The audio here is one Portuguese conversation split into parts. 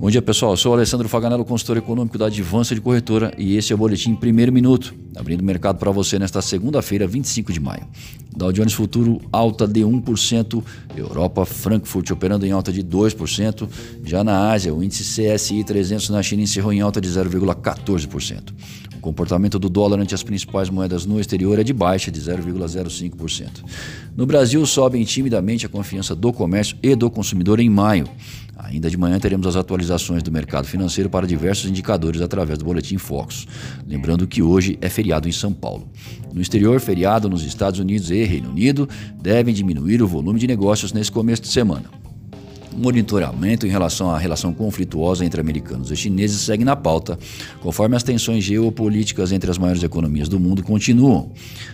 Bom dia, pessoal. Eu sou Alessandro Faganello, consultor econômico da Advança de Corretora, e esse é o Boletim Primeiro Minuto, abrindo o mercado para você nesta segunda-feira, 25 de maio. Dow Jones Futuro alta de 1%, Europa, Frankfurt operando em alta de 2%, já na Ásia, o índice CSI 300 na China encerrou em alta de 0,14%. O comportamento do dólar ante as principais moedas no exterior é de baixa, de 0,05%. No Brasil, sobe timidamente a confiança do comércio e do consumidor em maio. Ainda de manhã teremos as atualizações do mercado financeiro para diversos indicadores através do Boletim Focus. Lembrando que hoje é feriado em São Paulo. No exterior, feriado nos Estados Unidos e Reino Unido devem diminuir o volume de negócios nesse começo de semana monitoramento em relação à relação conflituosa entre americanos e chineses segue na pauta, conforme as tensões geopolíticas entre as maiores economias do mundo continuam.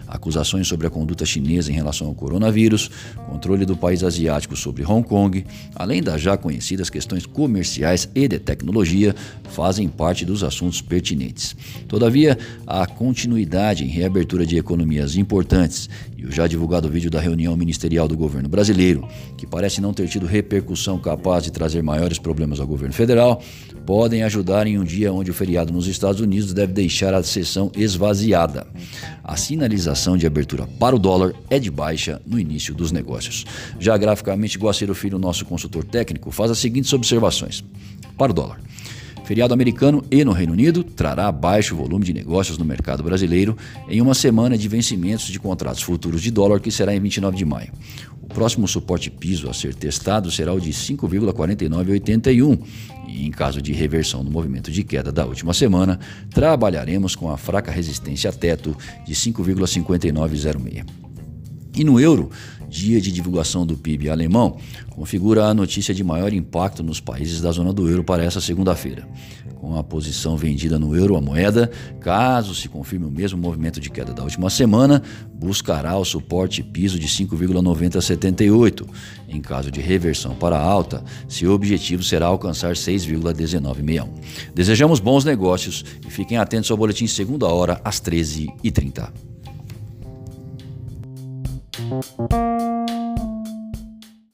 Acusações sobre a conduta chinesa em relação ao coronavírus, controle do país asiático sobre Hong Kong, além das já conhecidas questões comerciais e de tecnologia, fazem parte dos assuntos pertinentes. Todavia, há continuidade em reabertura de economias importantes e o já divulgado vídeo da reunião ministerial do governo brasileiro, que parece não ter tido repercussão capaz de trazer maiores problemas ao governo federal, podem ajudar em um dia onde o feriado nos Estados Unidos deve deixar a sessão esvaziada. A sinalização de abertura para o dólar é de baixa no início dos negócios. Já graficamente, Guaceiro Filho, nosso consultor técnico, faz as seguintes observações. Para o dólar. Feriado americano e no Reino Unido trará baixo volume de negócios no mercado brasileiro em uma semana de vencimentos de contratos futuros de dólar que será em 29 de maio. O próximo suporte piso a ser testado será o de 5,4981 e, em caso de reversão no movimento de queda da última semana, trabalharemos com a fraca resistência a teto de 5,5906. E no euro, dia de divulgação do PIB alemão, configura a notícia de maior impacto nos países da zona do euro para essa segunda-feira. Com a posição vendida no euro, a moeda, caso se confirme o mesmo movimento de queda da última semana, buscará o suporte piso de 5,9078. Em caso de reversão para alta, seu objetivo será alcançar 6,1961. Desejamos bons negócios e fiquem atentos ao boletim segunda hora às 13h30. Música